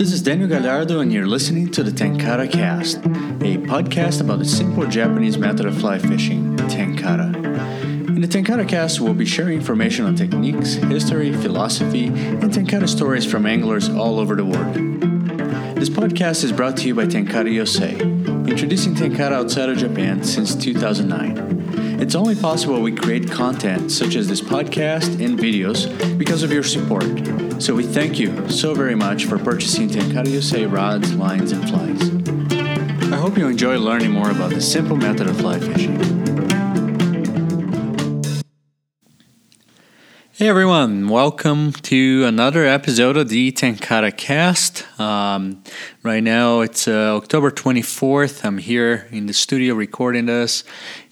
This is Daniel Galhardo, and you're listening to the Tenkara Cast, a podcast about the simple Japanese method of fly fishing, Tenkara. In the Tenkara Cast, we'll be sharing information on techniques, history, philosophy, and Tenkara stories from anglers all over the world. This podcast is brought to you by Tenkara USA, introducing Tenkara outside of Japan since 2009. It's only possible we create content such as this podcast and videos because of your support. So we thank you so very much for purchasing Tenkara USA rods, lines, and flies. I hope you enjoy learning more about the simple method of fly fishing. Hey everyone, welcome to another episode of the Tenkara Cast. Um, right now it's uh, October 24th. I'm here in the studio recording this,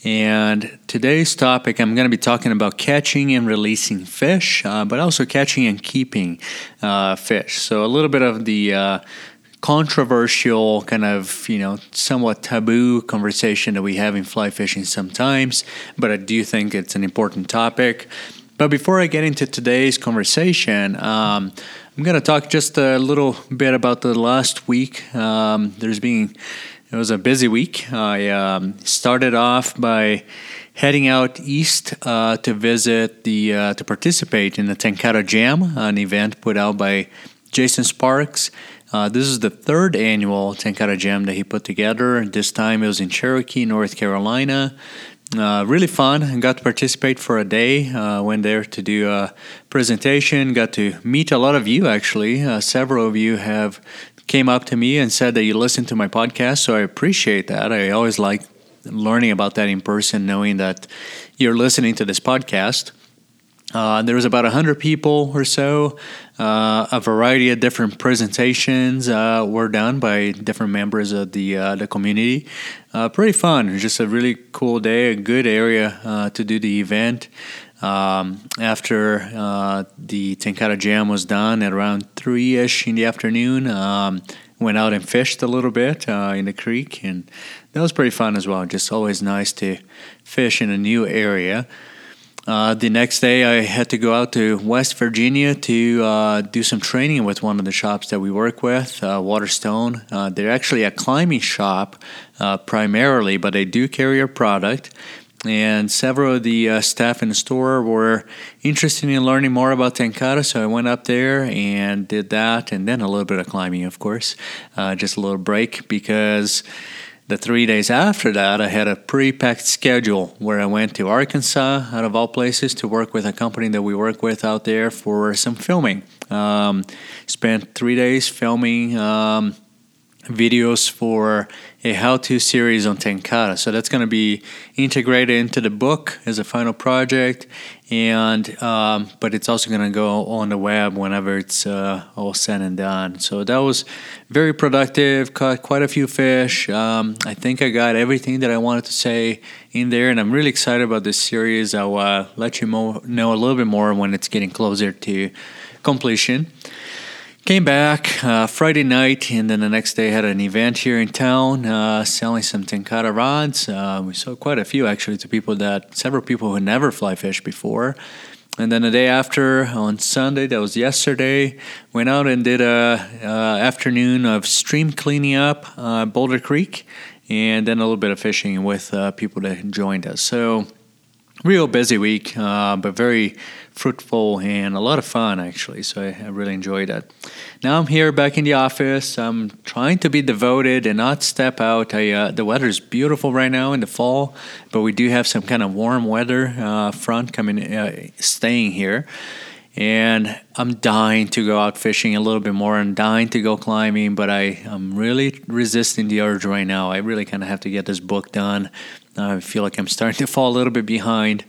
and today's topic I'm going to be talking about catching and releasing fish, uh, but also catching and keeping uh, fish. So a little bit of the uh, controversial kind of you know somewhat taboo conversation that we have in fly fishing sometimes but i do think it's an important topic but before I get into today's conversation, um, I'm going to talk just a little bit about the last week. Um, there's been it was a busy week. I um, started off by heading out east uh, to visit the uh, to participate in the Tenkara Jam, an event put out by Jason Sparks. Uh, this is the third annual Tenkara Jam that he put together. This time it was in Cherokee, North Carolina. Uh, really fun and got to participate for a day. Uh, went there to do a presentation. Got to meet a lot of you actually. Uh, several of you have came up to me and said that you listen to my podcast, so I appreciate that. I always like learning about that in person, knowing that you're listening to this podcast. Uh, there was about 100 people or so. Uh, a variety of different presentations uh, were done by different members of the uh, the community. Uh, pretty fun. Just a really cool day, a good area uh, to do the event. Um, after the Tenkara Jam was done at around 3 ish in the afternoon, um, went out and fished a little bit in the creek, and that was pretty fun as well. Just always nice to fish in a new area. Uh, the next day, I had to go out to West Virginia to uh, do some training with one of the shops that we work with, uh, Waterstone. Uh, they're actually a climbing shop uh, primarily, but they do carry our product. And several of the uh, staff in the store were interested in learning more about Tenkara, so I went up there and did that, and then a little bit of climbing, of course, just a little break because the three days after that, I had a pre packed schedule where I went to Arkansas, out of all places, to work with a company that we work with out there for some filming. Um, spent three days filming um, videos for a how-to series on Tenkara. So that's going to be integrated into the book as a final project, and um, but it's also going to go on the web whenever it's uh, all said and done. So that was very productive. Caught quite a few fish. Um, I think I got everything that I wanted to say in there, and I'm really excited about this series. I'll uh, let you mo- know a little bit more when it's getting closer to completion. Came back uh, Friday night, and then the next day had an event here in town uh, selling some Tenkara rods. Uh, we sold quite a few actually to people that several people who never fly fish before. And then the day after, on Sunday, that was yesterday, went out and did a uh, afternoon of stream cleaning up uh, Boulder Creek, and then a little bit of fishing with uh, people that joined us. So real busy week, but very fruitful and a lot of fun actually. So I, really enjoyed that. Now I'm here back in the office. I'm trying to be devoted and not step out. I, uh, the weather is beautiful right now in the fall, but we do have some kind of warm weather uh, front coming, uh, staying here. And I'm dying to go out fishing a little bit more. I'm dying to go climbing, but I'm really resisting the urge right now. I really kind of have to get this book done I feel like I'm starting to fall a little bit behind.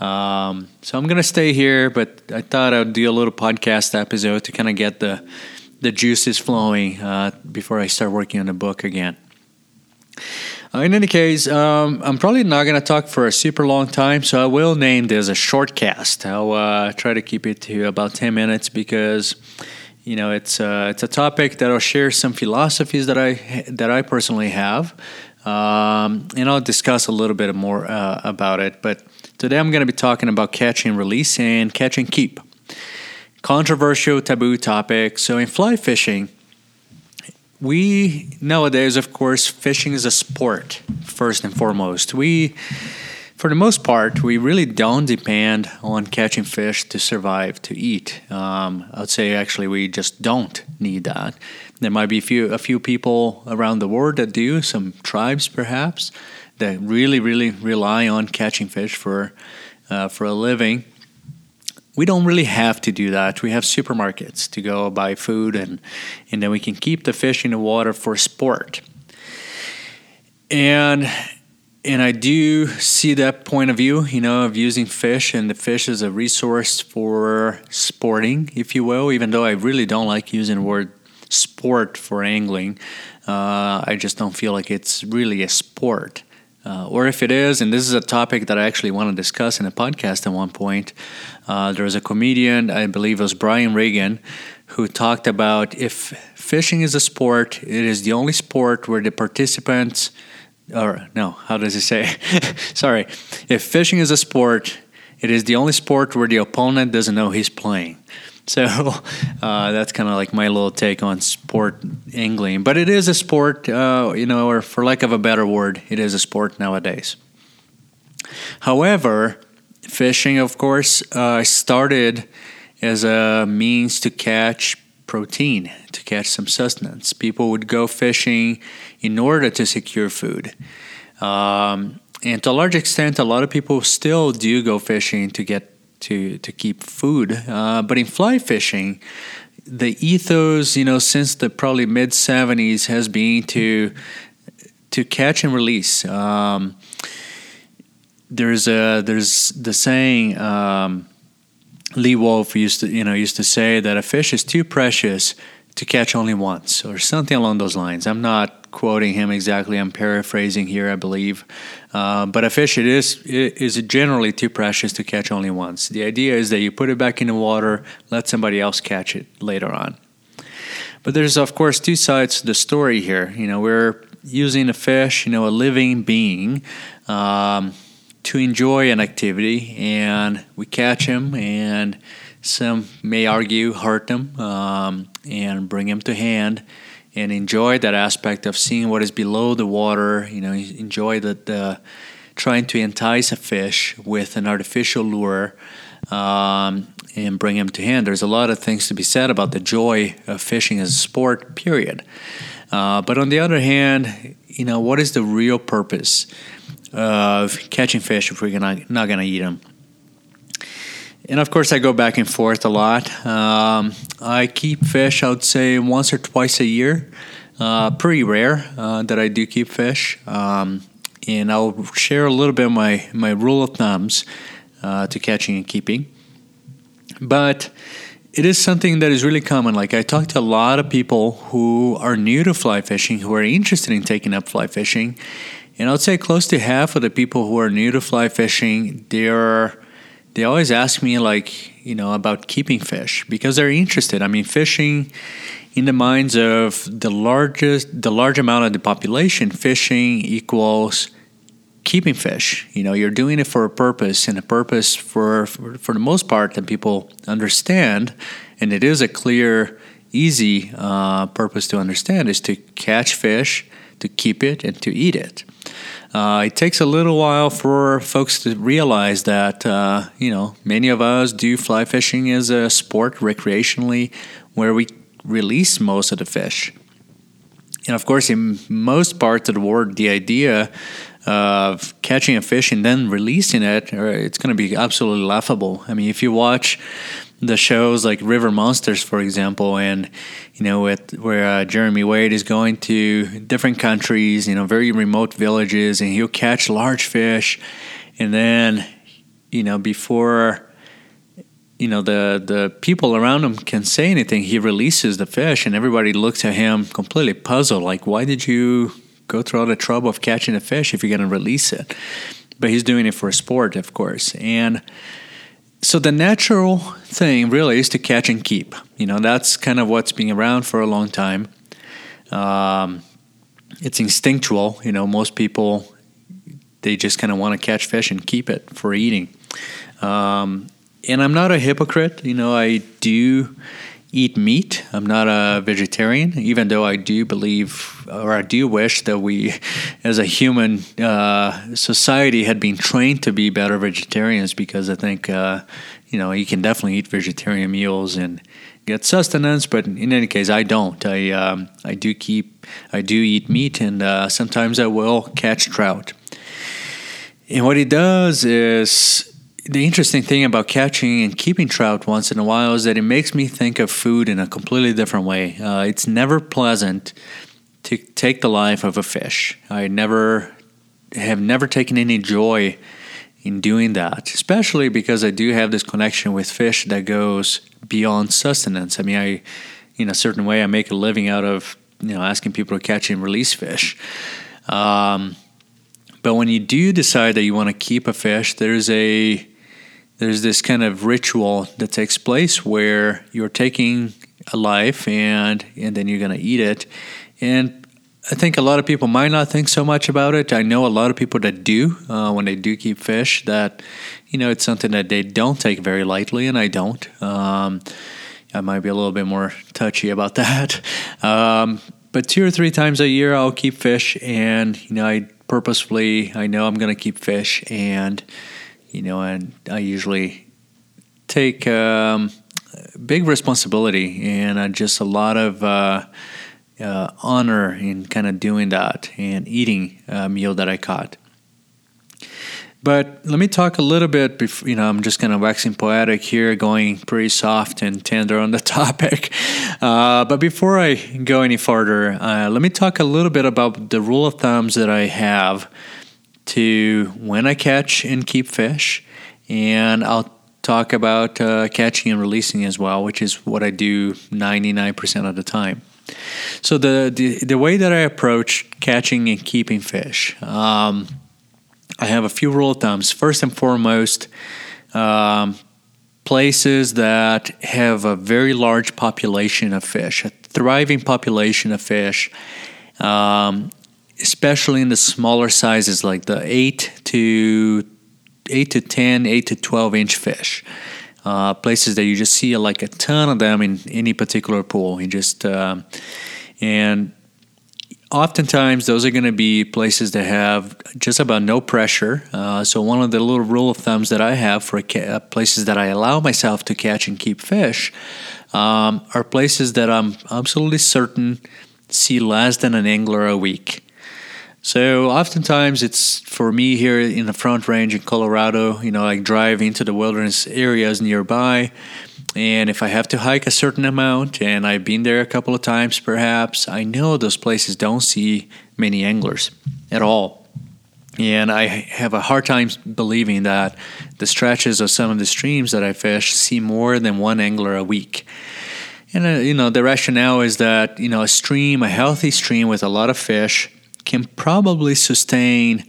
Um, so I'm gonna stay here, but I thought I'd do a little podcast episode to kind of get the the juices flowing uh, before I start working on the book again. Uh, in any case, um, I'm probably not going to talk for a super long time, so I will name this a short cast. I'll uh, try to keep it to about 10 minutes because you know it's uh, it's a topic that I'll share some philosophies that I that I personally have, um, and I'll discuss a little bit more uh, about it. But today I'm going to be talking about catch and release and catch and keep. Controversial, taboo topic. So in fly fishing, we nowadays, of course, fishing is a sport first and foremost. We, for the most part, we really don't depend on catching fish to survive to eat. Um, I'd say actually we just don't need that. There might be a few a few people around the world that do, some tribes perhaps, that really really rely on catching fish for uh, for a living we don't really have to do that. We have supermarkets to go buy food, and and then we can keep the fish in the water for sport. And and I do see that point of view, you know, of using fish and the fish as a resource for sporting, if you will. Even though I really don't like using the word sport for angling, uh, I just don't feel like it's really a sport. Uh, or if it is, and this is a topic that I actually want to discuss in a podcast at one point, uh, there was a comedian, I believe it was Brian Regan, who talked about if fishing is a sport, it is the only sport where the participants, or no, how does he say? Sorry. If fishing is a sport, it is the only sport where the opponent doesn't know he's playing. So uh, that's kind of like my little take on sport angling. But it is a sport, uh, you know, or for lack of a better word, it is a sport nowadays. However, fishing, of course, uh, started as a means to catch protein, to catch some sustenance. People would go fishing in order to secure food. Um, and to a large extent, a lot of people still do go fishing to get to to keep food. Uh, but in fly fishing, the ethos, you know, since the probably mid '70s has been to to catch and release. Um, there's a there's the saying. Um, Lee Wulff used to you know used to say that a fish is too precious to catch only once, or something along those lines. I'm not quoting him exactly. I'm paraphrasing here, I believe. Uh, but a fish, it is it is generally too precious to catch only once. The idea is that you put it back in the water, let somebody else catch it later on. But there's of course two sides to the story here. You know, we're using a fish, you know, a living being. Um, to enjoy an activity, and we catch him, and some may argue hurt him um, and bring him to hand and enjoy that aspect of seeing what is below the water. You know, enjoy the, the trying to entice a fish with an artificial lure um, and bring him to hand. There's a lot of things to be said about the joy of fishing as a sport. Period. Uh, but on the other hand, you know, what is the real purpose of catching fish if we're gonna, not going to eat them? And of course, I go back and forth a lot. Um, I keep fish, I would say, once or twice a year. Uh, pretty rare uh, that I do keep fish. Um, and I'll share a little bit of my, my rule of thumbs uh, to catching and keeping. But it is something that is really common. Like, I talk to a lot of people who are new to fly fishing, who are interested in taking up fly fishing. And I would say close to half of the people who are new to fly fishing, they're they always ask me like you know about keeping fish because they're interested. I mean fishing in the minds of the largest the large amount of the population fishing equals keeping fish. You know you're doing it for a purpose and a purpose for for, for the most part that people understand. And it is a clear easy uh, purpose to understand is to catch fish to keep it and to eat it uh, it takes a little while for folks to realize that, uh, you know, many of us do fly fishing as a sport recreationally where we release most of the fish. And of course, in most parts of the world, the idea of catching a fish and then releasing it, uh, it's going to be absolutely laughable. I mean, if you watch the shows like River Monsters, for example, and you know, with where uh, Jeremy Wade is going to different countries, you know, very remote villages, and he'll catch large fish, and then, you know, before you know the the people around him can say anything, he releases the fish, and everybody looks at him completely puzzled, like, why did you go through all the trouble of catching a fish if you're going to release it? But he's doing it for sport, of course, and so the natural thing really is to catch and keep. You know, that's kind of what's been around for a long time. Um, it's instinctual. You know, most people they just kind of want to catch fish and keep it for eating. Um, and I'm not a hypocrite. You know, I do eat meat. I'm not a vegetarian, even though I do believe or I do wish that we, as a human uh, society, had been trained to be better vegetarians because I think, uh, you know, you can definitely eat vegetarian meals and get sustenance, but in any case, I don't. I, um, I do keep, I do eat meat and uh, sometimes I will catch trout. And what it does is the interesting thing about catching and keeping trout once in a while is that it makes me think of food in a completely different way. Uh, it's never pleasant to take the life of a fish. I never have never taken any joy in doing that, especially because I do have this connection with fish that goes beyond sustenance. I mean, I, in a certain way, I make a living out of you know asking people to catch and release fish. Um, but when you do decide that you want to keep a fish, there's a there's this kind of ritual that takes place where you're taking a life and and then you're going to eat it and I think a lot of people might not think so much about it. I know a lot of people that do uh, when they do keep fish that you know it's something that they don't take very lightly, and I don't. Um, I might be a little bit more touchy about that. Um, but two or three times a year, I'll keep fish, and you know I purposefully I know I'm going to keep fish, and you know, and I usually take um, big responsibility and uh, just a lot of uh, uh, honor in kind of doing that and eating a meal that I caught. But let me talk a little bit. Before, you know, I'm just kind of waxing poetic here, going pretty soft and tender on the topic. Uh, but before I go any further, uh, let me talk a little bit about the rule of thumbs that I have to when I catch and keep fish, and I'll talk about uh, catching and releasing as well, which is what I do 99% of the time. So the, the, the way that I approach catching and keeping fish, um, I have a few rule of thumbs. First and foremost, um, places that have a very large population of fish, a thriving population of fish, um, especially in the smaller sizes like the 8 to 8 to 10 8 to 12 inch fish. Uh, places that you just see like a ton of them in any particular pool. You just um, and oftentimes those are going to be places that have just about no pressure. Uh, so one of the little rule of thumbs that i have for ca- places that i allow myself to catch and keep fish um, are places that i'm absolutely certain see less than an angler a week so oftentimes it's for me here in the Front Range in Colorado, you know, I drive into the wilderness areas nearby. And if I have to hike a certain amount, and I've been there a couple of times perhaps, I know those places don't see many anglers at all. And I have a hard time believing that the stretches of some of the streams that I fish see more than one angler a week. And, uh, you know, the rationale is that, you know, a stream, a healthy stream with a lot of fish, can probably sustain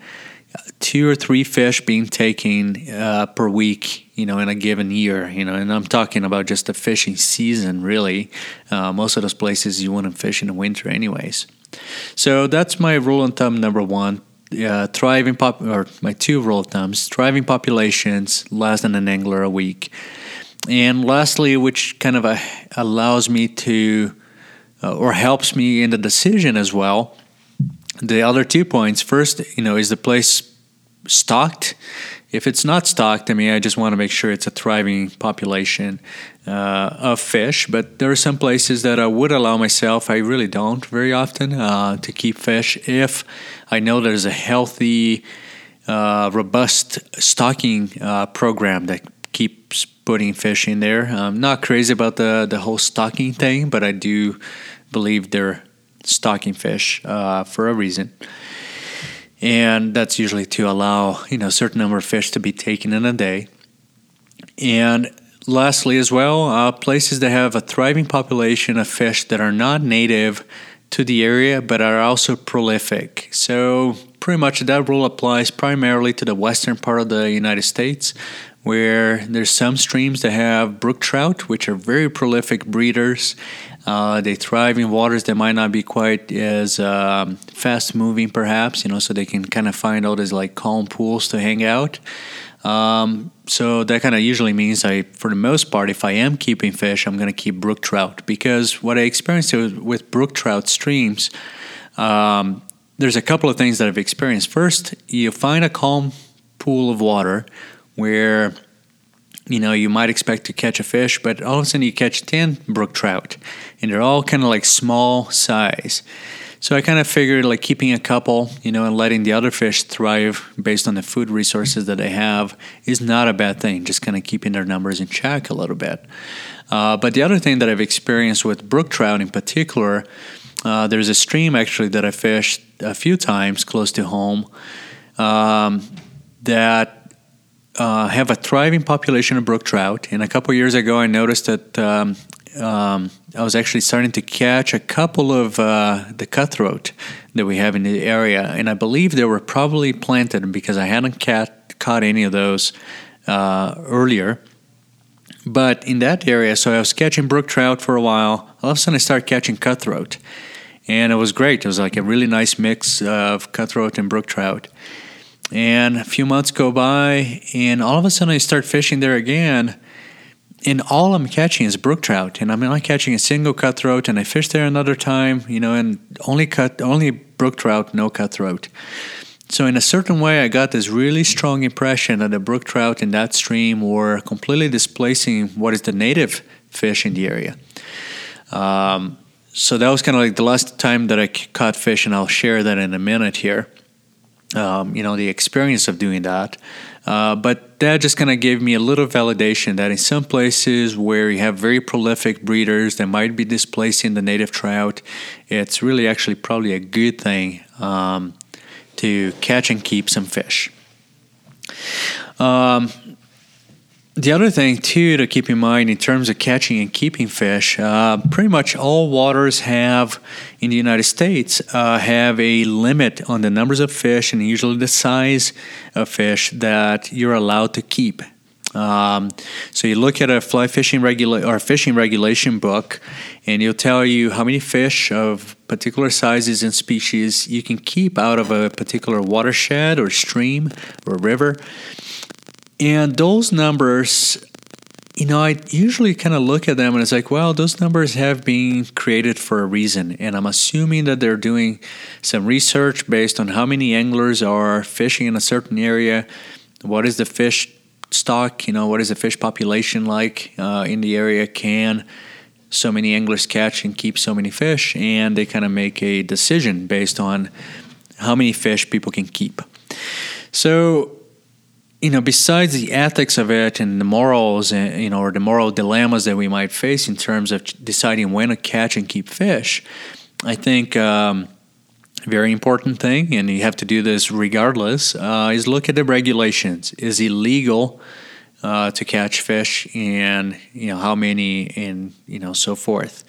two or three fish being taken uh, per week, you know, in a given year, you know, and I'm talking about just the fishing season, really. Uh, most of those places you wouldn't fish in the winter, anyways. So that's my rule of thumb number one. Uh, thriving pop or my two rule of thumbs: thriving populations, less than an angler a week, and lastly, which kind of uh, allows me to uh, or helps me in the decision as well the other two points first, you know, is the place stocked? If it's not stocked, I mean, I just want to make sure it's a thriving population uh, of fish. But there are some places that I would allow myself, I really don't very often, uh, to keep fish if I know there's a healthy, uh, robust stocking uh, program that keeps putting fish in there. I'm not crazy about the, the whole stocking thing, but I do believe there stocking fish uh, for a reason. And that's usually to allow, you know, a certain number of fish to be taken in a day. And lastly, as well, uh, places that have a thriving population of fish that are not native to the area but are also prolific. So, pretty much that rule applies primarily to the western part of the United States, where there's some streams that have brook trout, which are very prolific breeders, uh, they thrive in waters that might not be quite as um, fast moving, perhaps, you know, so they can kind of find all these like calm pools to hang out. Um, so that kind of usually means I, for the most part, if I am keeping fish, I'm going to keep brook trout because what I experienced with brook trout streams, um, there's a couple of things that I've experienced. First, you find a calm pool of water where you know you might expect to catch a fish, but all of a sudden you catch ten brook trout, and they're all kind of like small size. So I kind of figured like keeping a couple, you know, and letting the other fish thrive based on the food resources that they have is not a bad thing. Just kind of keeping their numbers in check a little bit. Uh, but the other thing that I've experienced with brook trout in particular, uh, there's a stream actually that I fished a few times close to home um, that uh, have a thriving population of brook trout. And a couple years ago, I noticed that um, um, I was actually starting to catch a couple of uh, the cutthroat that we have in the area, and I believe they were probably planted because I hadn't cat- caught any of those uh, earlier. But in that area, so I was catching brook trout for a while. All of a sudden, I started catching cutthroat, and it was great. It was like a really nice mix of cutthroat and brook trout. And a few months go by, and all of a sudden, I start fishing there again and all I'm catching is brook trout, and I'm not catching a single cutthroat. And I fished there another time, you know, and only cut only brook trout, no cutthroat. So in a certain way, I got this really strong impression that the brook trout in that stream were completely displacing what is the native fish in the area. Um, so that was kind of like the last time that I caught fish, and I'll share that in a minute here. Um, you know, the experience of doing that. Uh, but that just kind of gave me a little validation that in some places where you have very prolific breeders that might be displacing the native trout, it's really actually probably a good thing um, to catch and keep some fish. Um, the other thing, too, to keep in mind in terms of catching and keeping fish, uh, pretty much all waters have in the United States uh, have a limit on the numbers of fish and usually the size of fish that you're allowed to keep. Um, so you look at a fly fishing regula- or fishing regulation book, and it'll tell you how many fish of particular sizes and species you can keep out of a particular watershed or stream or river. And those numbers, you know, I usually kind of look at them and it's like, well, those numbers have been created for a reason. And I'm assuming that they're doing some research based on how many anglers are fishing in a certain area, what is the fish stock, you know, what is the fish population like uh, in the area, can so many anglers catch and keep so many fish, and they kind of make a decision based on how many fish people can keep. So you know, besides the ethics of it and the morals, and, you know, or the moral dilemmas that we might face in terms of deciding when to catch and keep fish, I think um, very important thing, and you have to do this regardless, uh, is look at the regulations. Is it legal uh, to catch fish, and you know how many, and you know so forth.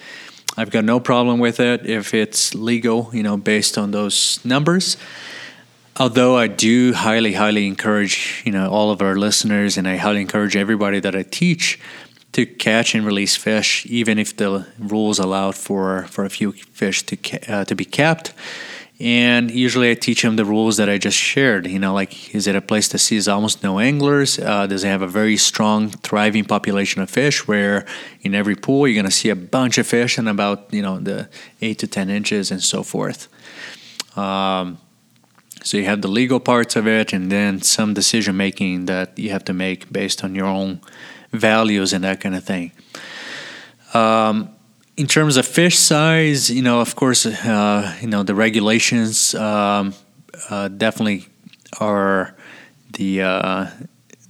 I've got no problem with it if it's legal, you know, based on those numbers although I do highly, highly encourage you know all of our listeners, and I highly encourage everybody that I teach to catch and release fish, even if the rules allowed for for a few fish to uh, to be kept. And usually, I teach them the rules that I just shared. You know, like is it a place that sees almost no anglers? Uh, does it have a very strong, thriving population of fish? Where in every pool you're going to see a bunch of fish and about you know the eight to ten inches and so forth. Um, so you have the legal parts of it, and then some decision making that you have to make based on your own values and that kind of thing. Um, in terms of fish size, you know, of course, uh, you know the regulations um, uh, definitely are the uh,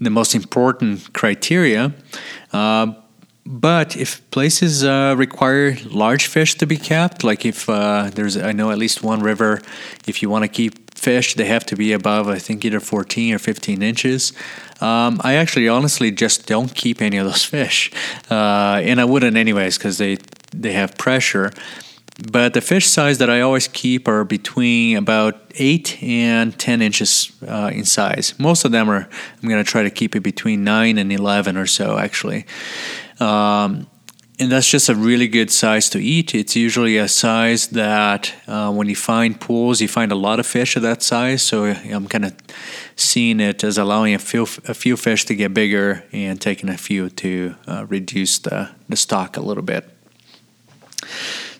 the most important criteria. Uh, but if places uh, require large fish to be kept, like if uh, there's, I know at least one river, if you want to keep fish, they have to be above, I think, either 14 or 15 inches. Um, I actually, honestly, just don't keep any of those fish, uh, and I wouldn't anyways because they they have pressure. But the fish size that I always keep are between about eight and ten inches uh, in size. Most of them are. I'm going to try to keep it between nine and eleven or so, actually. Um, and that's just a really good size to eat. It's usually a size that uh, when you find pools, you find a lot of fish of that size. So I'm kind of seeing it as allowing a few a few fish to get bigger and taking a few to uh, reduce the the stock a little bit.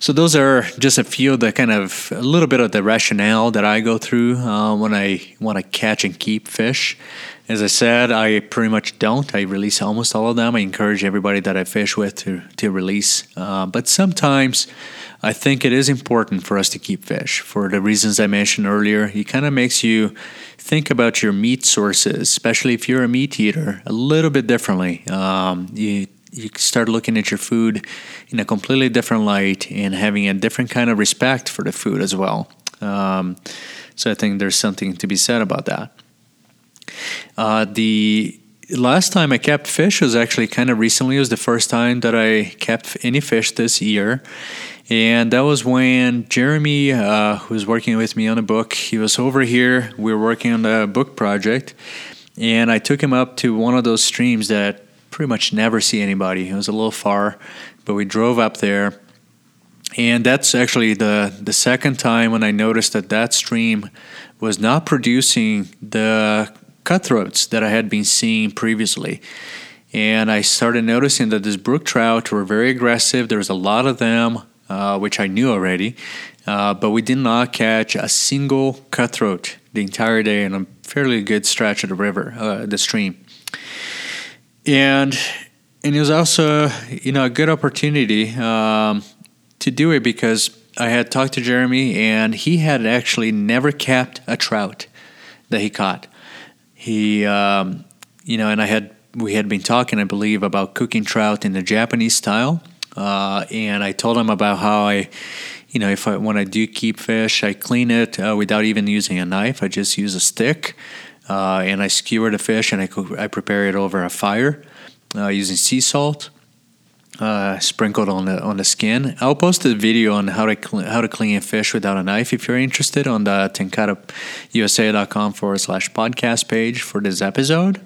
So those are just a few of the kind of a little bit of the rationale that I go through uh, when I want to catch and keep fish. As I said, I pretty much don't. I release almost all of them. I encourage everybody that I fish with to to release, uh, but sometimes. I think it is important for us to keep fish for the reasons I mentioned earlier. It kind of makes you think about your meat sources, especially if you're a meat eater, a little bit differently. Um, you you start looking at your food in a completely different light and having a different kind of respect for the food as well. Um, so I think there's something to be said about that. Uh, the last time I kept fish was actually kind of recently. It was the first time that I kept any fish this year. And that was when Jeremy, uh, who was working with me on a book, he was over here. We were working on the book project. And I took him up to one of those streams that pretty much never see anybody. It was a little far, but we drove up there. And that's actually the, the second time when I noticed that that stream was not producing the cutthroats that I had been seeing previously. And I started noticing that these brook trout were very aggressive. There was a lot of them, uh, which I knew already, uh, but we did not catch a single cutthroat the entire day in a fairly good stretch of the river, uh, the stream and and it was also you know a good opportunity um, to do it because I had talked to Jeremy and he had actually never kept a trout that he caught. He um, you know, and I had we had been talking, I believe, about cooking trout in the Japanese style, uh, and I told him about how I. You know, if I when I do keep fish, I clean it uh, without even using a knife. I just use a stick, uh, and I skewer the fish and I, cook, I prepare it over a fire uh, using sea salt. Uh, sprinkled on the on the skin. I'll post a video on how to cl- how to clean a fish without a knife if you're interested on the tenkarausa.com forward slash podcast page for this episode.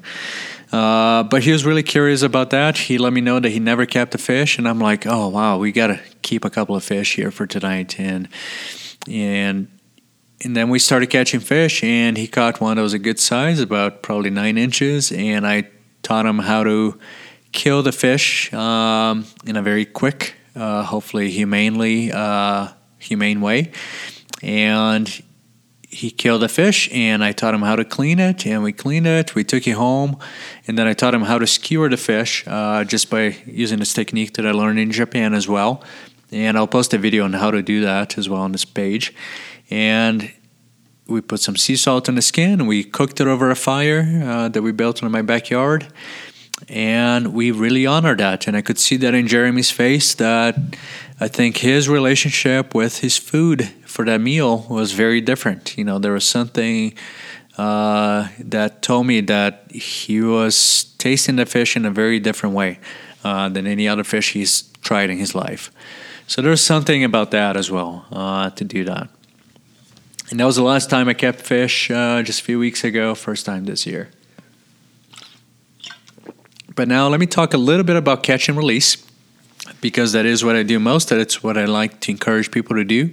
Uh, but he was really curious about that. He let me know that he never kept a fish, and I'm like, oh wow, we gotta keep a couple of fish here for tonight, and and and then we started catching fish, and he caught one that was a good size, about probably nine inches, and I taught him how to kill the fish um, in a very quick, uh, hopefully humanely uh, humane way, and he killed a fish and I taught him how to clean it and we cleaned it. We took it home and then I taught him how to skewer the fish uh, just by using this technique that I learned in Japan as well. And I'll post a video on how to do that as well on this page. And we put some sea salt in the skin. And we cooked it over a fire uh, that we built in my backyard, and we really honored that. And I could see that in Jeremy's face that I think his relationship with his food for that meal was very different. You know, there was something uh, that told me that he was tasting the fish in a very different way uh, than any other fish he's tried in his life. So there's something about that as well uh, to do that. And that was the last time I kept fish uh, just a few weeks ago, first time this year. But now let me talk a little bit about catch and release because that is what I do most. That's what I like to encourage people to do.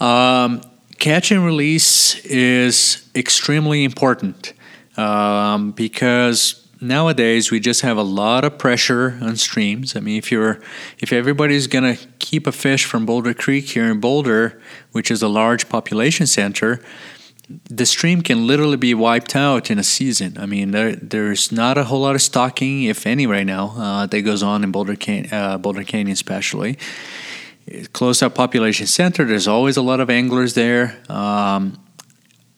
Um, catch and release is extremely important um, because nowadays we just have a lot of pressure on streams. I mean, if you're if everybody's gonna keep a fish from Boulder Creek here in Boulder, which is a large population center, the stream can literally be wiped out in a season. I mean, there, there's not a whole lot of stocking, if any, right now uh, that goes on in Boulder, Can- uh, Boulder Canyon, especially. Close up population center. There's always a lot of anglers there. Um,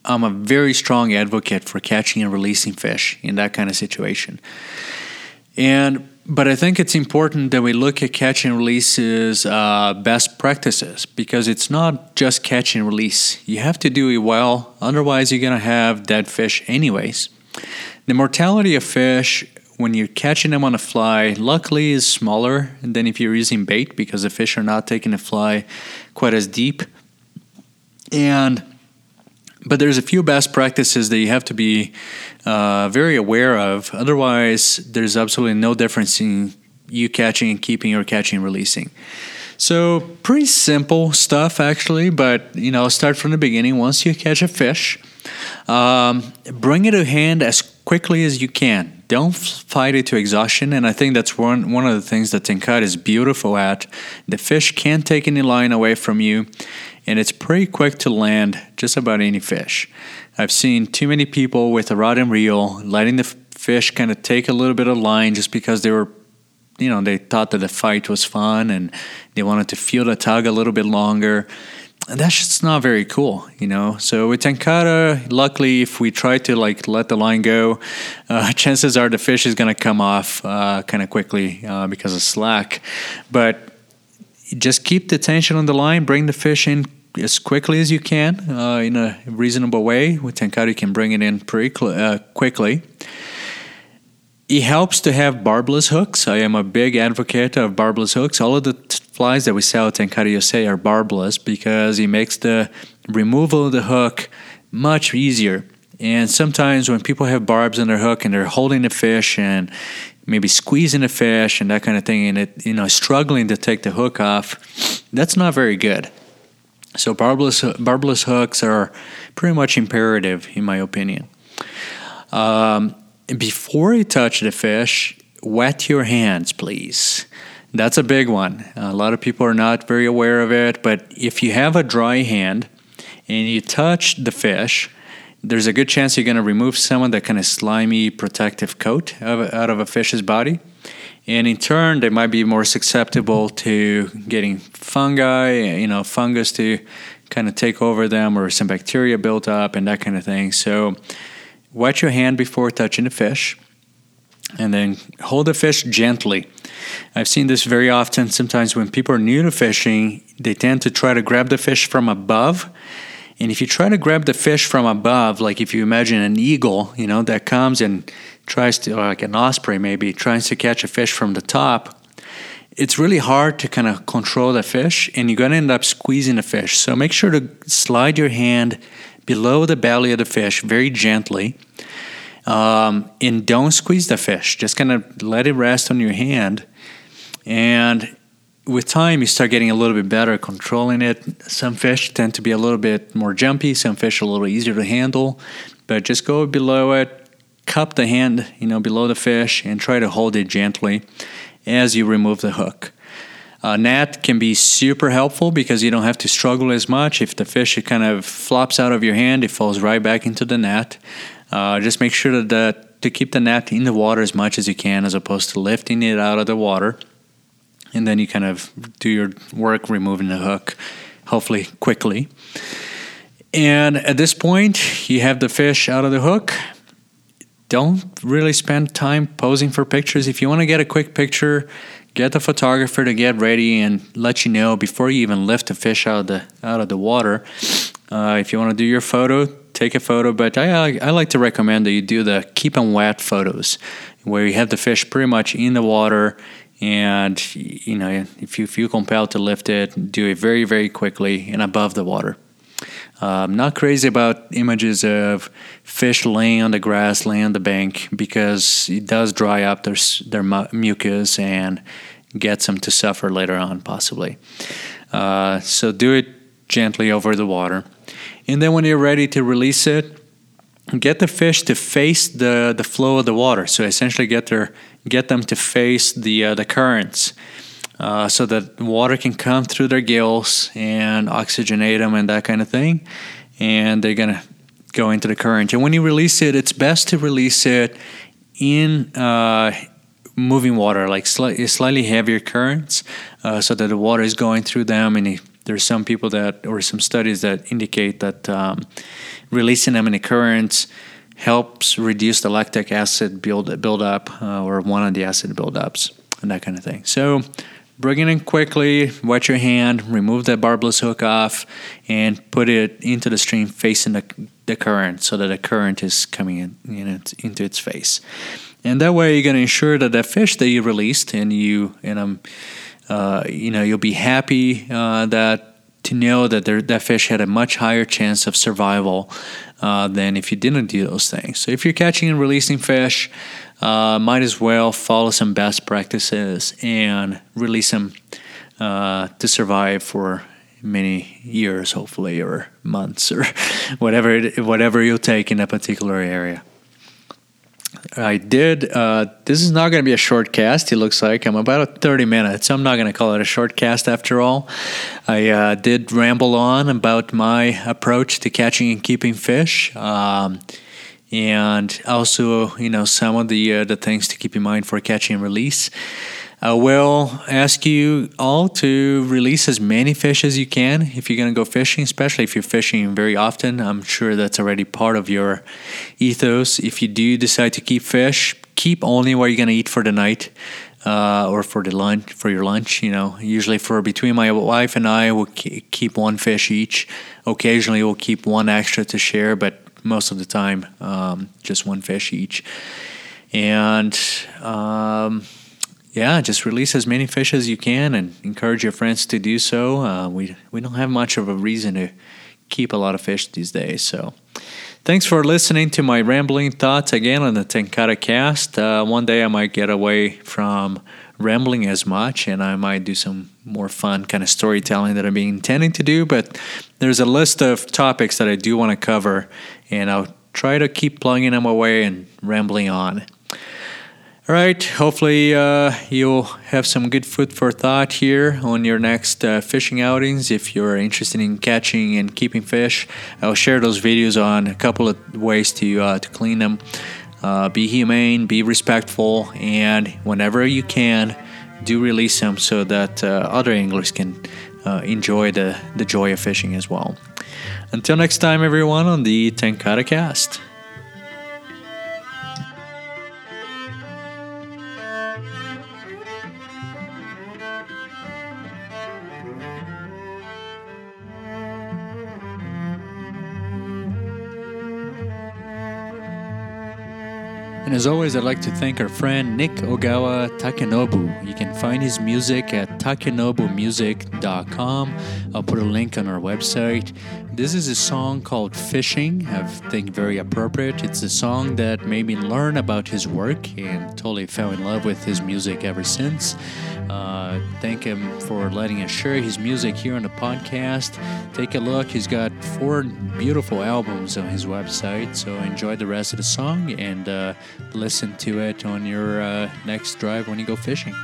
I'm a very strong advocate for catching and releasing fish in that kind of situation. And but I think it's important that we look at catch and releases uh, best practices because it's not just catch and release. You have to do it well, otherwise you're gonna have dead fish anyways. The mortality of fish when you're catching them on a fly, luckily, is smaller than if you're using bait because the fish are not taking the fly quite as deep. And but there's a few best practices that you have to be uh, very aware of. Otherwise, there's absolutely no difference in you catching and keeping or catching and releasing. So pretty simple stuff actually, but you know, start from the beginning. Once you catch a fish, um, bring it to hand as quickly as you can. Don't fight it to exhaustion, and I think that's one one of the things that Tenkara is beautiful at. The fish can't take any line away from you, and it's pretty quick to land just about any fish. I've seen too many people with a rod and reel letting the fish kind of take a little bit of line just because they were you know they thought that the fight was fun and they wanted to feel the tug a little bit longer. And that's just not very cool you know? So with tenkara luckily if we try to like let the line go uh, chances are the fish is going to come off uh, kind of quickly uh, because of slack. But just keep the tension on the line bring the fish in as quickly as you can uh, in a reasonable way with tenkara you can bring it in pretty cl- uh, quickly it helps to have barbless hooks. I am a big advocate of barbless hooks. All of the t- flies that we sell at Tenkara USA are barbless because it makes the removal of the hook much easier. And sometimes when people have barbs in their hook and they're holding the fish and maybe squeezing the fish and that kind of thing, and it you know struggling to take the hook off, that's not very good. So barbless barbless hooks are pretty much imperative in my opinion. Um, before you touch the fish, wet your hands, please. That's a big one. A lot of people are not very aware of it, but if you have a dry hand and you touch the fish, there's a good chance you're going to remove some of that kind of slimy protective coat of, out of a fish's body. And in turn, they might be more susceptible to getting fungi, you know, fungus to kind of take over them or some bacteria built up and that kind of thing. So, Wet your hand before touching the fish, and then hold the fish gently. I've seen this very often. Sometimes when people are new to fishing, they tend to try to grab the fish from above. And if you try to grab the fish from above, like if you imagine an eagle, you know, that comes and tries to, like an osprey maybe, tries to catch a fish from the top, it's really hard to kind of control the fish and you're going to end up squeezing the fish. So make sure to slide your hand below the belly of the fish very gently. Um, and don't squeeze the fish. Just kind of let it rest on your hand. And with time, you start getting a little bit better controlling it. Some fish tend to be a little bit more jumpy, some fish are a little easier to handle. But just go below it, cup the hand, you know, below the fish, and try to hold it gently as you remove the hook. a net can be super helpful because you don't have to struggle as much. If the fish it kind of flops out of your hand, it falls right back into the net. Uh, just make sure that the, to keep the net in the water as much as you can, as opposed to lifting it out of the water. And then you kind of do your work removing the hook, hopefully quickly. And at this point, you have the fish out of the hook. Don't really spend time posing for pictures. If you want to get a quick picture, get the photographer to get ready and let you know before you even lift the fish out of the out of the water. Uh, if you want to do your photo, take a photo. But I, I like to recommend that you do the keep them wet photos, where you have the fish pretty much in the water, and you know if you feel compelled to lift it, do it very very quickly and above the water. I'm um, not crazy about images of fish laying on the grass, laying on the bank, because it does dry up their, their mucus and gets them to suffer later on, possibly. Uh, so do it gently over the water. And then when you're ready to release it, get the fish to face the, the flow of the water. So essentially get their get them to face the uh, the currents uh, so that water can come through their gills and oxygenate them and that kind of thing. And they're to go into the current. And when you release it, it's best to release it in uh, moving water, like sli- slightly heavier currents, uh, so that the water is going through them. And there's some people that, or some studies that indicate that um, releasing them in the currents helps reduce the lactic acid build build up uh, or one of the acid buildups and that kind of thing. So Bring it in quickly, wet your hand, remove that barbless hook off, and put it into the stream facing the, the current so that the current is coming in, in into its face. And that way, you're going to ensure that the fish that you released, and you and um, uh, you know, you'll be happy uh, that to know that there, that fish had a much higher chance of survival uh, than if you didn't do those things. So if you're catching and releasing fish, uh, might as well follow some best practices and release them uh, to survive for many years, hopefully, or months, or whatever it, whatever you take in a particular area. I did. Uh, this is not going to be a short cast. It looks like I'm about 30 minutes. I'm not going to call it a short cast after all. I uh, did ramble on about my approach to catching and keeping fish, um, and also, you know, some of the uh, the things to keep in mind for catching and release. I will ask you all to release as many fish as you can if you're going to go fishing, especially if you're fishing very often. I'm sure that's already part of your ethos. If you do decide to keep fish, keep only what you're going to eat for the night. Uh, or for the lunch for your lunch you know usually for between my wife and i we'll keep one fish each occasionally we'll keep one extra to share but most of the time um, just one fish each and um, yeah, just release as many fish as you can and encourage your friends to do so. Uh, we we don't have much of a reason to keep a lot of fish these days. So, thanks for listening to my rambling thoughts again on the Tenkara cast. Uh, one day I might get away from rambling as much and I might do some more fun kind of storytelling that I've been intending to do. But there's a list of topics that I do want to cover, and I'll try to keep plugging them away and rambling on. All right, hopefully uh, you'll have some good food for thought here on your next uh, fishing outings. If you're interested in catching and keeping fish, I'll share those videos on a couple of ways to uh, to clean them. Uh, be humane, be respectful, and whenever you can, do release them so that uh, other anglers can uh, enjoy the, the joy of fishing as well. Until next time, everyone, on the Tenkara Cast. And as always, I'd like to thank our friend Nick Ogawa Takenobu. You can find his music at takenobumusic.com. I'll put a link on our website. This is a song called Fishing. I think very appropriate. It's a song that made me learn about his work and totally fell in love with his music ever since. Uh, thank him for letting us share his music here on the podcast. Take a look. He's got four beautiful albums on his website. So enjoy the rest of the song and uh, listen to it on your uh, next drive when you go fishing.